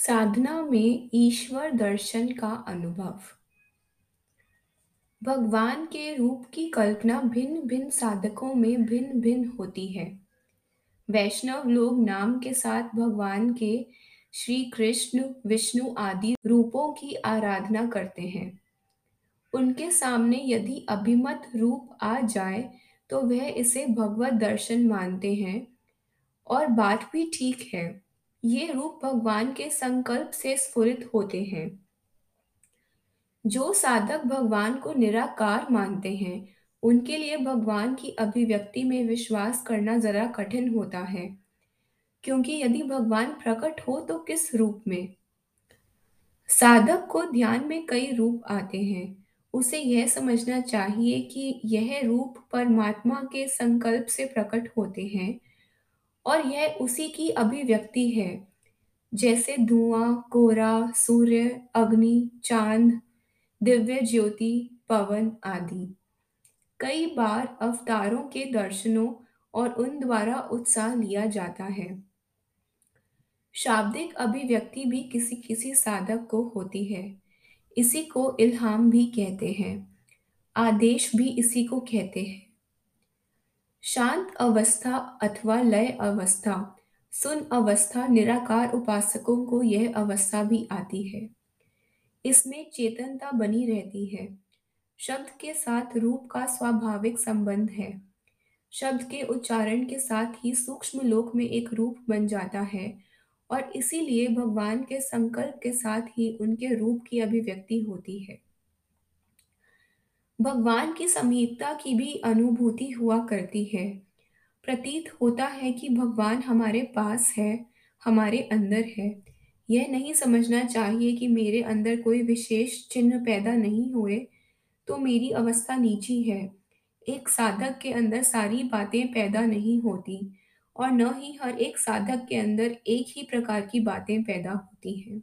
साधना में ईश्वर दर्शन का अनुभव। भगवान के रूप की कल्पना भिन्न भिन्न साधकों में भिन्न भिन्न होती है। वैष्णव लोग नाम के साथ भगवान के श्री कृष्ण, विष्णु आदि रूपों की आराधना करते हैं। उनके सामने यदि अभिमत रूप आ जाए तो वह इसे भगवत दर्शन मानते हैं और बात भी ठीक है। ये रूप भगवान के संकल्प से स्फुरित होते हैं। जो साधक भगवान को निराकार मानते हैं, उनके लिए भगवान की अभिव्यक्ति में विश्वास करना जरा कठिन होता है, क्योंकि यदि भगवान प्रकट हो तो किस रूप में? साधक को ध्यान में कई रूप आते हैं। उसे यह समझना चाहिए कि यह रूप परमात्मा के संकल्प से प्रकट होते हैं और यह उसी की अभिव्यक्ति है। जैसे धुआँ, कोहरा, सूर्य, अग्नि, चाँद, दिव्य ज्योति, पवन आदि। कई बार अवतारों के दर्शनों और उन द्वारा उत्साह लिया जाता है। शाब्दिक अभिव्यक्ति भी किसी किसी साधक को होती है। इसी को इल्हाम भी कहते हैं। आदेश भी इसी को कहते हैं। शांत अवस्था अथवा लय अवस्था। सुन अवस्था निराकार उपासकों को यह अवस्था भी आती है। इसमें चेतनता बनी रहती है। शब्द के साथ रूप का स्वाभाविक संबंध है। शब्द के उच्चारण के साथ ही सूक्ष्म लोक में एक रूप बन जाता है और इसीलिए भगवान के संकल्प के साथ ही उनके रूप की अभिव्यक्ति होती है। भगवान की समीपता की भी अनुभूति हुआ करती है। प्रतीत होता है कि भगवान हमारे पास है, हमारे अंदर है। यह नहीं समझना चाहिए कि मेरे अंदर कोई विशेष चिन्ह पैदा नहीं हुए तो मेरी अवस्था नीची है। एक साधक के अंदर सारी बातें पैदा नहीं होती, और न ही हर एक साधक के अंदर एक ही प्रकार की बातें पैदा होती हैं।